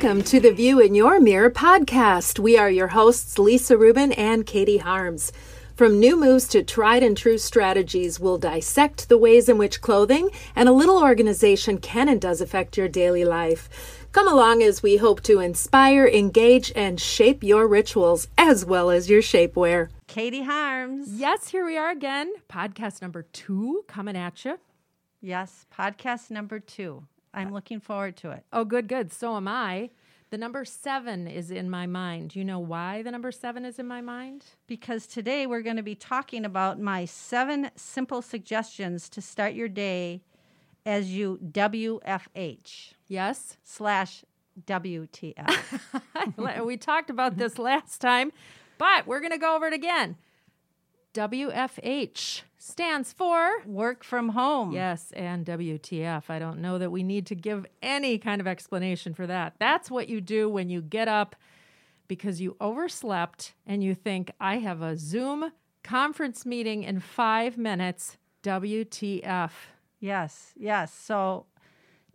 Welcome to the View in Your Mirror podcast. We are your hosts, Lisa Rubin and Katie Harms. From new moves to tried and true strategies, we'll dissect the ways in which clothing and a little organization can and does affect your daily life. Come along as we hope to inspire, engage, and shape your rituals as well as your shapewear. Katie Harms. Yes, here we are again. Podcast number two coming at you. Yes, podcast number two. I'm looking forward to it. Oh, good, good. So am I. The number seven is in my mind. Do you know why the number seven is in my mind? Because today we're going to be talking about my seven simple suggestions to start your day as you WFH Yes. slash WTF. we talked about this last time, but we're going to go over it again. WFH stands for Work from home. Yes, and WTF. I don't know that we need to give any kind of explanation for that. That's what you do when you get up because you overslept and you think, I have a Zoom conference meeting in five minutes. WTF. Yes, yes. So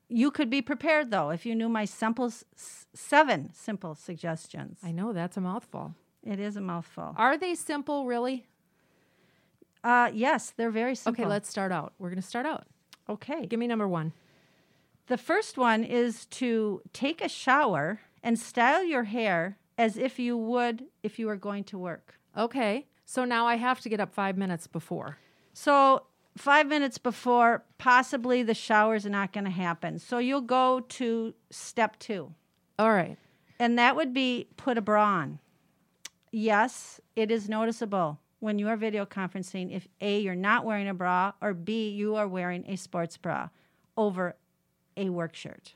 you could be prepared though if you knew my simple s- seven simple suggestions. I know that's a mouthful. It is a mouthful. Are they simple, really? Uh, yes, they're very simple. Okay, let's start out. We're going to start out. Okay. Give me number one. The first one is to take a shower and style your hair as if you would if you were going to work. Okay, so now I have to get up five minutes before. So, five minutes before, possibly the shower's are not going to happen. So, you'll go to step two, All right. and that would be put a bra on. Yes, it is noticeable when you are video conferencing if A, you're not wearing a bra, or B, you are wearing a sports bra over a work shirt.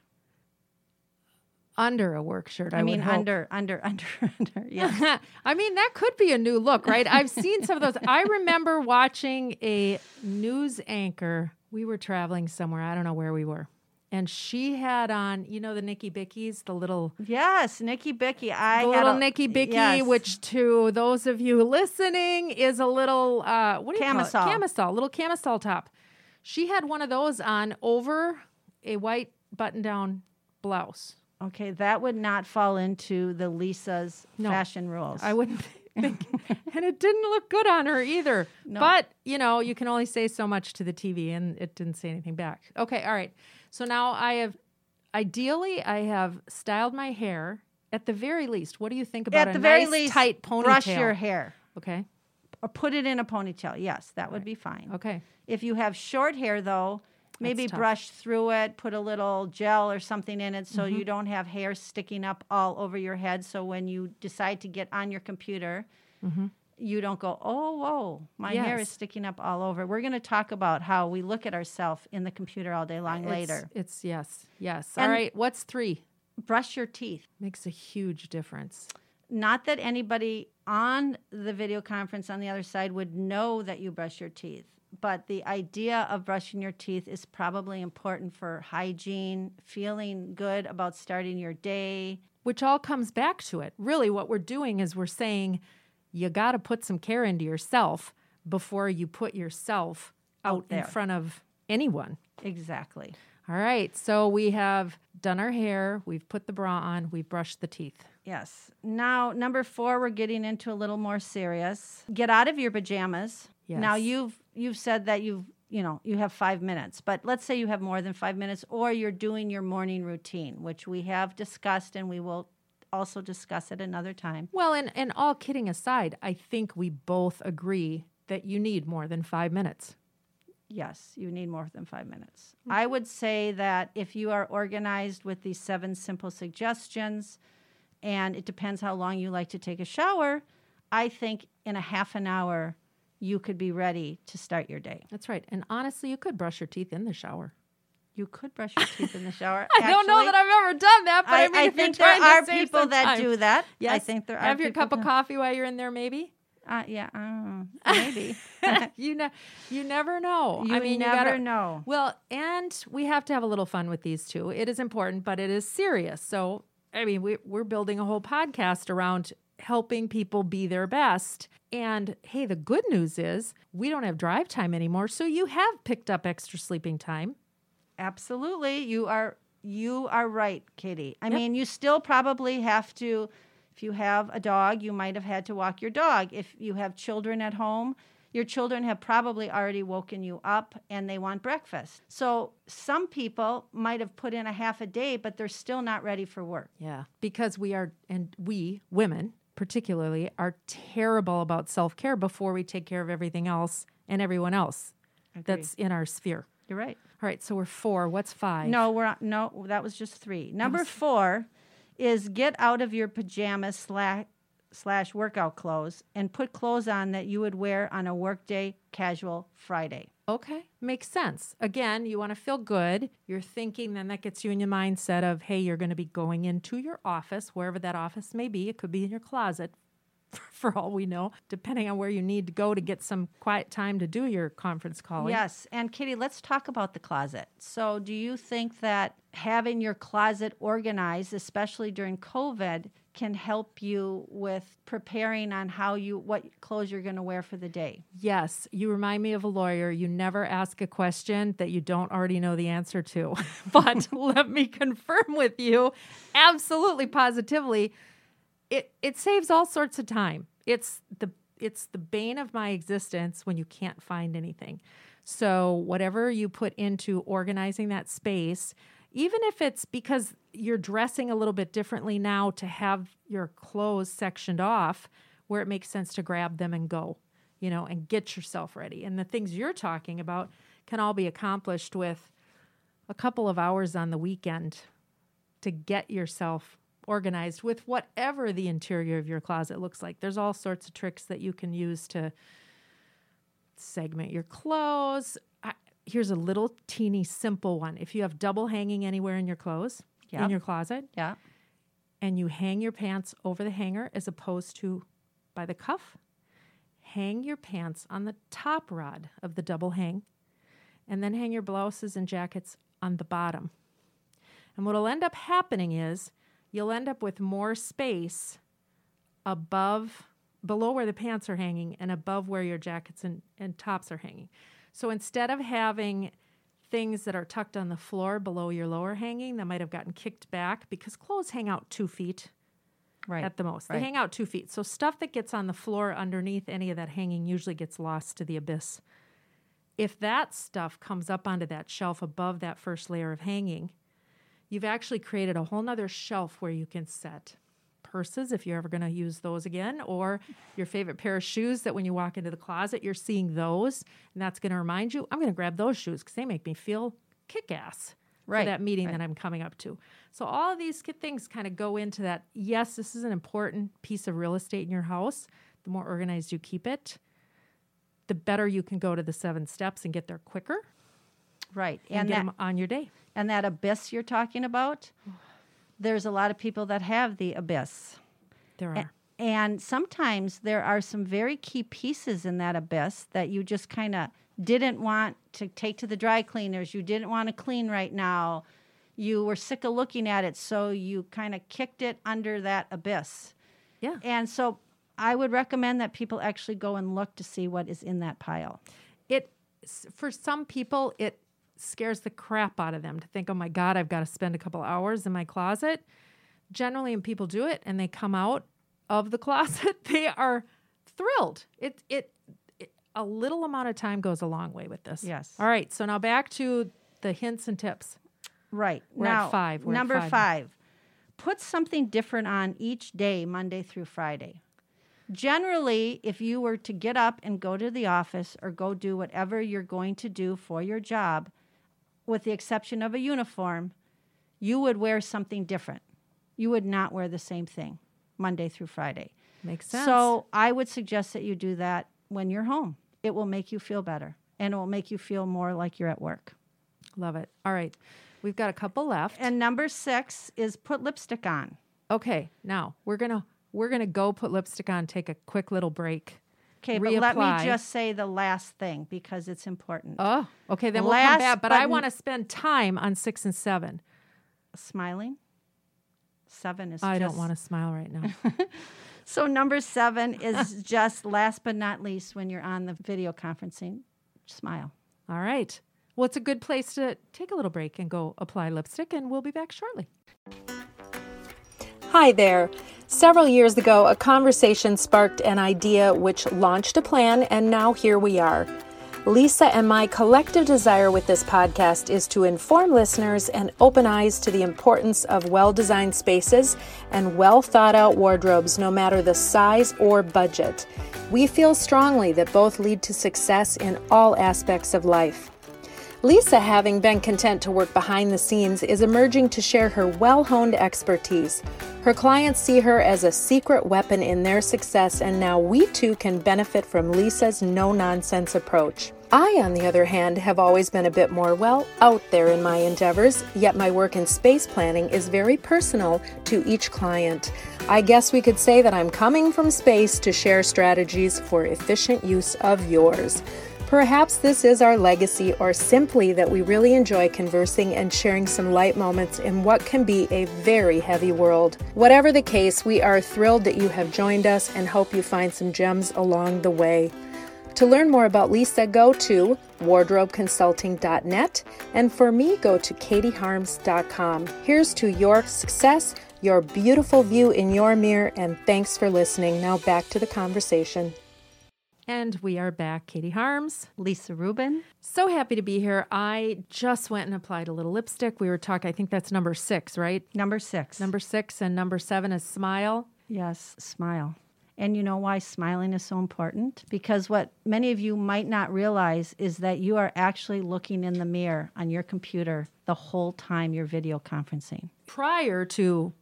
Under a work shirt, I, I, mean, under, under, under, under. Yeah. I mean, that could be a new look, right? I've seen some of those. I remember watching a news anchor. We were traveling somewhere. I don't know where we were. And she had on, you know, the NikiBikis, the little, Yes, NikiBiki. I the little a- NikiBiki, yes. which to those of you listening is a little, uh, what do you call it? Camisole, little camisole top. She had one of those on over a white button-down blouse. okay, that would not fall into the Lisa's No. fashion rules. I wouldn't think. and it didn't look good on her either. But, you know, you can only say so much to the TV and it didn't say anything back. Okay, all right. So now I have, ideally, I have styled my hair. At the very least, what do you think about At a the very nice, least, tight ponytail? brush your hair Okay, or put it in a ponytail. Yes, that would be fine. okay. If you have short hair, though, maybe brush through it, put a little gel or something in it so Mm-hmm. you don't have hair sticking up all over your head. So when you decide to get on your computer, you don't go, oh, whoa, my hair is. Sticking up all over. We're going to talk about how we look at ourselves in the computer all day long It's- later. It's, yes, yes. And- all right, what's three? Brush your teeth. Makes a huge difference. not that anybody on the video conference on the other side would know that you brush your teeth, but the idea of brushing your teeth is probably important for hygiene, feeling good about starting your day. which all comes back to it. Really, what we're doing is we're saying you got to put some care into yourself before you put yourself out, in front of anyone. Exactly. All right, so we have done our hair, we've put the bra on, we've brushed the teeth. Yes. Now, number four, we're getting into a little more serious. Get out of your pajamas. Yes. Now you've you've said that you've you know you have five minutes, but let's say you have more than five minutes, or you're doing your morning routine, which we have discussed, and we will also discuss at another time. Well, and, and all kidding aside, I think we both agree that you need more than five minutes. Yes, you need more than five minutes. I would say that if you are organized with these seven simple suggestions, and it depends how long you like to take a shower, I think in a half an hour, you could be ready to start your day. That's right. And honestly, you could brush your teeth in the shower. You could brush your teeth in the shower. I don't know that I've ever done that, but I, I, mean, I think there are people that time. do that. Yes. I think there are. Have your cup of coffee while you're in there, maybe. Uh, yeah, I don't know. maybe. you ne- you never know. You I mean, never you gotta, know. Well, and we have to have a little fun with these two. It is important, but it is serious. So, I mean, we, we're building a whole podcast around helping people be their best. And hey, the good news is we don't have drive time anymore, so you have picked up extra sleeping time. Absolutely. You are You are right, Katie. I mean, you still probably have to, if you have a dog, you might have had to walk your dog. If you have children at home, your children have probably already woken you up and they want breakfast. So some people might have put in a half a day, but they're still not ready for work. Yeah, because we are, and we women particularly are terrible about self care before we take care of everything else and everyone else that's in our sphere. You're right. All right, so we're four. What's five? No, we're no. That was just three. Number four is get out of your pajamas slash slash workout clothes and put clothes on that you would wear on a workday casual Friday. Okay, makes sense. Again, you want to feel good. You're thinking, then that gets you in your mindset of, hey, you're going to be going into your office, wherever that office may be. It could be in your closet, for all we know, depending on where you need to go to get some quiet time to do your conference calling. Yes, and Kitty, let's talk about the closet. So, do you think that having your closet organized, especially during COVID, can help you with preparing on how you what clothes you're going to wear for the day? Yes, you remind me of a lawyer. You never ask a question that you don't already know the answer to. but let me confirm with you, absolutely positively, it it saves all sorts of time. It's the it's the bane of my existence when you can't find anything. So whatever you put into organizing that space, even if it's because you're dressing a little bit differently now to have your clothes sectioned off where it makes sense to grab them and go, you know, and get yourself ready. And the things you're talking about can all be accomplished with a couple of hours on the weekend to get yourself organized with whatever the interior of your closet looks like. There's all sorts of tricks that you can use to segment your clothes. I, here's a little teeny simple one. If you have double hanging anywhere in your clothes, in your closet, Yeah. and you hang your pants over the hanger as opposed to by the cuff, hang your pants on the top rod of the double hang, and then hang your blouses and jackets on the bottom. And what'll end up happening is you'll end up with more space above, below where the pants are hanging and above where your jackets and, and tops are hanging. So instead of having things that are tucked on the floor below your lower hanging that might have gotten kicked back because clothes hang out two feet Right. at the most. They right. hang out two feet. So stuff that gets on the floor underneath any of that hanging usually gets lost to the abyss. If that stuff comes up onto that shelf above that first layer of hanging, you've actually created a whole nother shelf where you can set purses if you're ever going to use those again, or your favorite pair of shoes that when you walk into the closet, you're seeing those. And that's going to remind you, I'm going to grab those shoes because they make me feel kick ass for that meeting right. that I'm coming up to. So all of these things kind of go into that. Yes, this is an important piece of real estate in your house. The more organized you keep it, the better you can go to the seven steps and get there quicker right. and, And get that them on your day. and that abyss you're talking about, there's a lot of people that have the abyss. There A- are. And sometimes there are some very key pieces in that abyss that you just kind of didn't want to take to the dry cleaners. You didn't want to clean right now. You were sick of looking at it, so you kind of kicked it under that abyss. Yeah. And so I would recommend that people actually go and look to see what is in that pile. it for some people it scares the crap out of them to think oh my god i've got to spend a couple hours in my closet generally when people do it and they come out of the closet they are thrilled it, it it a little amount of time goes a long way with this Yes. all right so now back to the hints and tips Right. We're at now, five. We're at number five. five. Put something different on each day, Monday through Friday. Generally, if you were to get up and go to the office or go do whatever you're going to do for your job, with the exception of a uniform, you would wear something different. You would not wear the same thing Monday through Friday. makes sense So I would suggest that you do that when you're home. It will make you feel better and it will make you feel more like you're at work. love it all right we've got a couple left And number six is put lipstick on. okay now we're gonna we're gonna go put lipstick on take a quick little break Okay, but let me just say the last thing because it's important. Oh, okay. Then we'll come back. But but I n- want to spend time on six and seven. Smiling. Seven is I just, don't want to smile right now. So number seven is just last but not least when you're on the video conferencing, smile. All right. Well, it's a good place to take a little break and go apply lipstick, and we'll be back shortly. Hi there. Several years ago, a conversation sparked an idea which launched a plan, and now here we are. Lisa and my collective desire with this podcast is to inform listeners and open eyes to the importance of well designed spaces and well thought out wardrobes, no matter the size or budget. We feel strongly that both lead to success in all aspects of life. Lisa, having been content to work behind the scenes, is emerging to share her well honed expertise. Her clients see her as a secret weapon in their success, and now we too can benefit from Lisa's no nonsense approach. I, on the other hand, have always been a bit more, well, out there in my endeavors, yet my work in space planning is very personal to each client. I guess we could say that I'm coming from space to share strategies for efficient use of yours. Perhaps this is our legacy, or simply that we really enjoy conversing and sharing some light moments in what can be a very heavy world. Whatever the case, we are thrilled that you have joined us and hope you find some gems along the way. To learn more about Lisa, go to wardrobeconsulting.net, and for me, go to katieharms.com. Here's to your success, your beautiful view in your mirror, and thanks for listening. Now back to the conversation. And we are back. Katie Harms. Lisa Rubin. So happy to be here. I just went and applied a little lipstick. We were talking, I think that's number six, right? Number six. Number six, and number seven is smile. Yes, smile. And you know why smiling is so important? Because what many of you might not realize is that you are actually looking in the mirror on your computer the whole time you're video conferencing. Prior to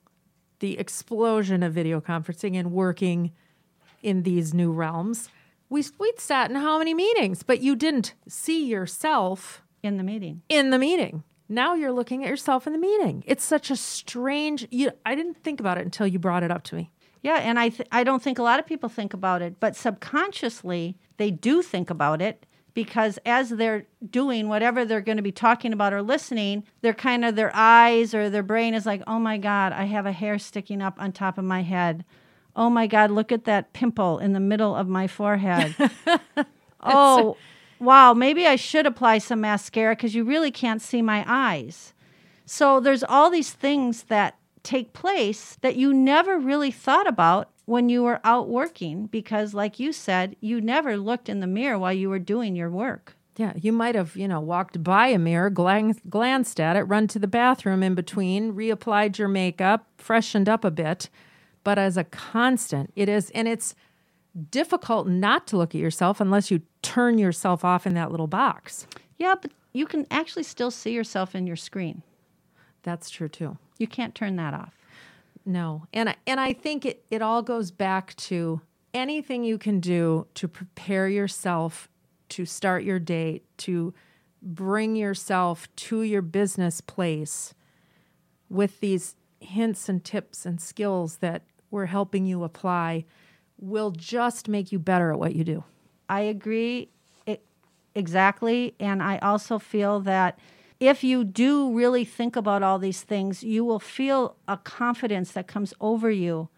the explosion of video conferencing and working in these new realms, we we'd sat in how many meetings, but you didn't see yourself in the meeting. In the meeting. Now you're looking at yourself in the meeting. It's such a strange. You, I didn't think about it until you brought it up to me. Yeah, and I th- I don't think a lot of people think about it, but subconsciously they do think about it because as they're doing whatever they're going to be talking about or listening, they're kind of their eyes or their brain is like, "Oh my god, I have a hair sticking up on top of my head." Oh my god, look at that pimple in the middle of my forehead. oh, wow, maybe I should apply some mascara cuz you really can't see my eyes. So there's all these things that take place that you never really thought about when you were out working because like you said you never looked in the mirror while you were doing your work yeah you might have you know walked by a mirror glan- glanced at it run to the bathroom in between reapplied your makeup freshened up a bit but as a constant it is and it's difficult not to look at yourself unless you turn yourself off in that little box yeah but you can actually still see yourself in your screen that's true too you can't turn that off. No. And I, and I think it, it all goes back to anything you can do to prepare yourself to start your day, to bring yourself to your business place with these hints and tips and skills that we're helping you apply will just make you better at what you do. I agree exactly. And I also feel that if you do really think about all these things, you will feel a confidence that comes over you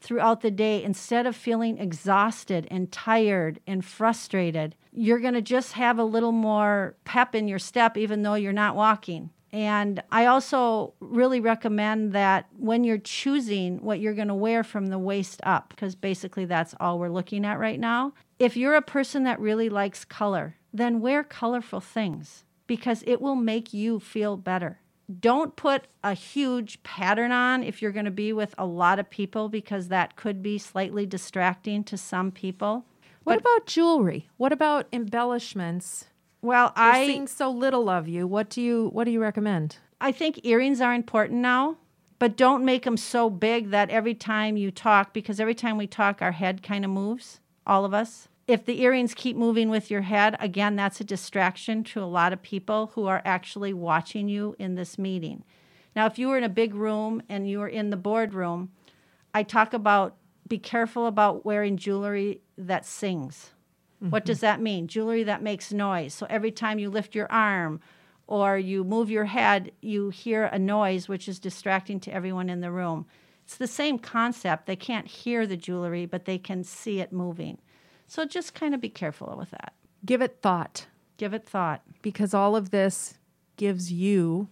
throughout the day instead of feeling exhausted and tired and frustrated. You're going to just have a little more pep in your step, even though you're not walking. And I also really recommend that when you're choosing what you're going to wear from the waist up, because basically that's all we're looking at right now. If you're a person that really likes color, then wear colorful things because it will make you feel better. Don't put a huge pattern on if you're going to be with a lot of people because that could be slightly distracting to some people. What but, about jewelry? What about embellishments? Well, We're I seeing so little of you. What do you what do you recommend? I think earrings are important now, but don't make them so big that every time you talk because every time we talk our head kind of moves, all of us if the earrings keep moving with your head, again, that's a distraction to a lot of people who are actually watching you in this meeting. Now, if you were in a big room and you were in the boardroom, I talk about be careful about wearing jewelry that sings. Mm-hmm. What does that mean? Jewelry that makes noise. So every time you lift your arm or you move your head, you hear a noise which is distracting to everyone in the room. It's the same concept. They can't hear the jewelry, but they can see it moving. So just kind of be careful with that. Give it thought. Give it thought. because all of this gives you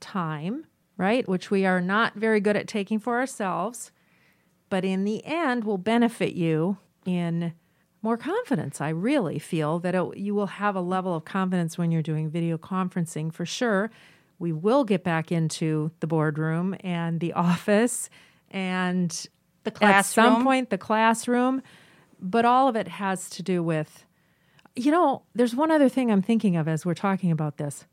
time, right? Which we are not very good at taking for ourselves, but in the end will benefit you in more confidence. I really feel that it, you will have a level of confidence when you're doing video conferencing for sure. We will get back into the boardroom and the office and The classroom. at some point the classroom, but all of it has to do with you know, there's one other thing I'm thinking of as we're talking about this.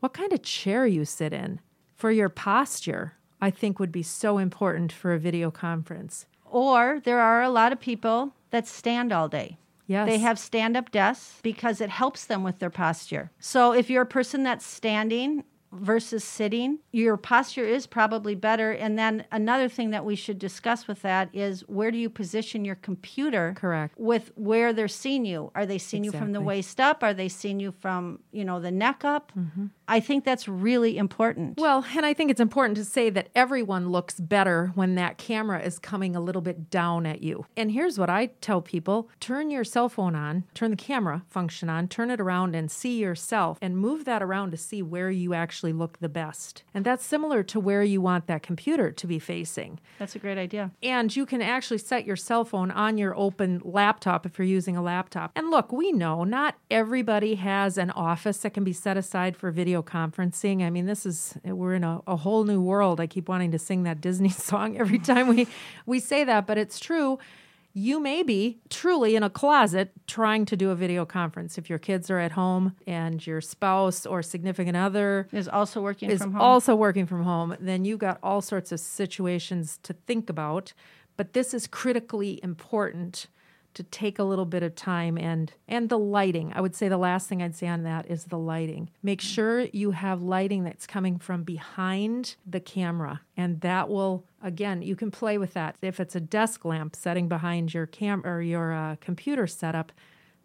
What kind of chair you sit in for your posture, I think would be so important for a video conference. Or there are a lot of people that stand all day. Yes. They have stand up desks because it helps them with their posture. So if you're a person that's standing versus sitting, your posture is probably better. And then another thing that we should discuss with that is where do you position your computer? Correct. With where they're seeing you. Are they seeing you from the waist up? Are they seeing you from, you know, the neck up? Mm-hmm. I think that's really important. Well, and I think it's important to say that everyone looks better when that camera is coming a little bit down at you. And here's what I tell people turn your cell phone on, turn the camera function on, turn it around and see yourself, and move that around to see where you actually look the best. And that's similar to where you want that computer to be facing. that's a great idea. And you can actually set your cell phone on your open laptop if you're using a laptop. And look, we know not everybody has an office that can be set aside for video conferencing. I mean, this is we're in a, a whole new world. I keep wanting to sing that Disney song every time we we say that, but it's true. You may be truly in a closet trying to do a video conference if your kids are at home and your spouse or significant other Is also working is from home. also working from home, then you've got all sorts of situations to think about. But this is critically important to take a little bit of time and and the lighting. I would say the last thing I'd say on that is the lighting. Make sure you have lighting that's coming from behind the camera and that will again, you can play with that. If it's a desk lamp setting behind your cam or your uh, computer setup,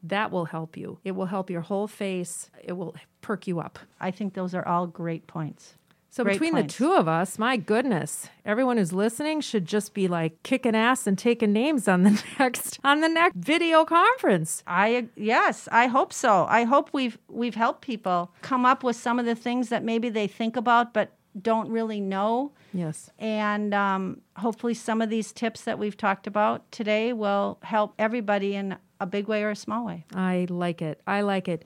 that will help you. It will help your whole face. It will perk you up. I think those are all great points. So Great between points. the two of us, my goodness, everyone who's listening should just be like kicking ass and taking names on the next on the next video conference. I yes, I hope so. I hope we've we've helped people come up with some of the things that maybe they think about but don't really know. Yes. And um, hopefully, some of these tips that we've talked about today will help everybody in a big way or a small way. I like it. I like it.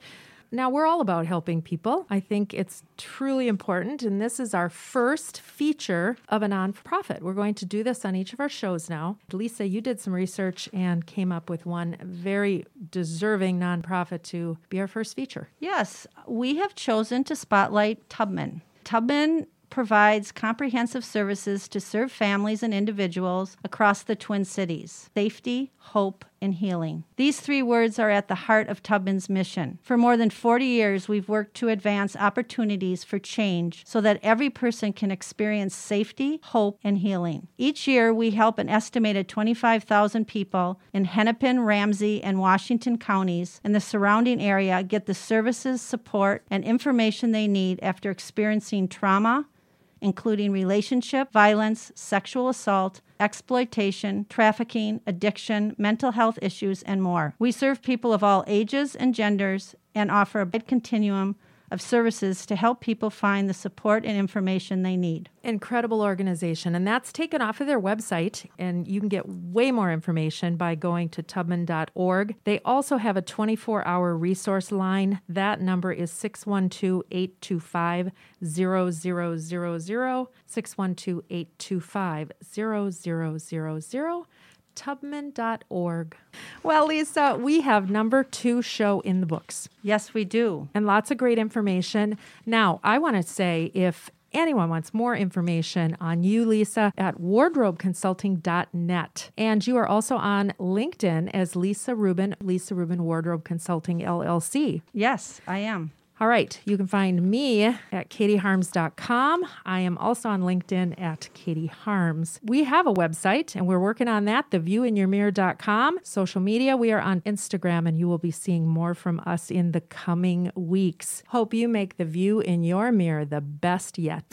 Now, we're all about helping people. I think it's truly important. And this is our first feature of a nonprofit. We're going to do this on each of our shows now. Lisa, you did some research and came up with one very deserving nonprofit to be our first feature. Yes, we have chosen to spotlight Tubman. Tubman provides comprehensive services to serve families and individuals across the Twin Cities safety, hope, and healing. These three words are at the heart of Tubman's mission. For more than 40 years, we've worked to advance opportunities for change so that every person can experience safety, hope, and healing. Each year, we help an estimated 25,000 people in Hennepin, Ramsey, and Washington counties and the surrounding area get the services, support, and information they need after experiencing trauma, including relationship, violence, sexual assault, exploitation, trafficking, addiction, mental health issues, and more. We serve people of all ages and genders and offer a wide continuum of services to help people find the support and information they need. incredible organization and that's taken off of their website and you can get way more information by going to tubman.org they also have a 24-hour resource line. That number is 612-825-0000 612-825-0000 tubman.org well lisa we have number two show in the books Yes, we do. and lots of great information. Now, I want to say if anyone wants more information on you, Lisa, at wardrobeconsulting.net. And you are also on LinkedIn as Lisa Rubin, Lisa Rubin Wardrobe Consulting LLC. Yes, I am. All right, you can find me at katieharms.com. I am also on LinkedIn at Katie Harms. We have a website and we're working on that, theviewinyourmirror.com. Social media, we are on Instagram and you will be seeing more from us in the coming weeks. Hope you make the view in your mirror the best yet.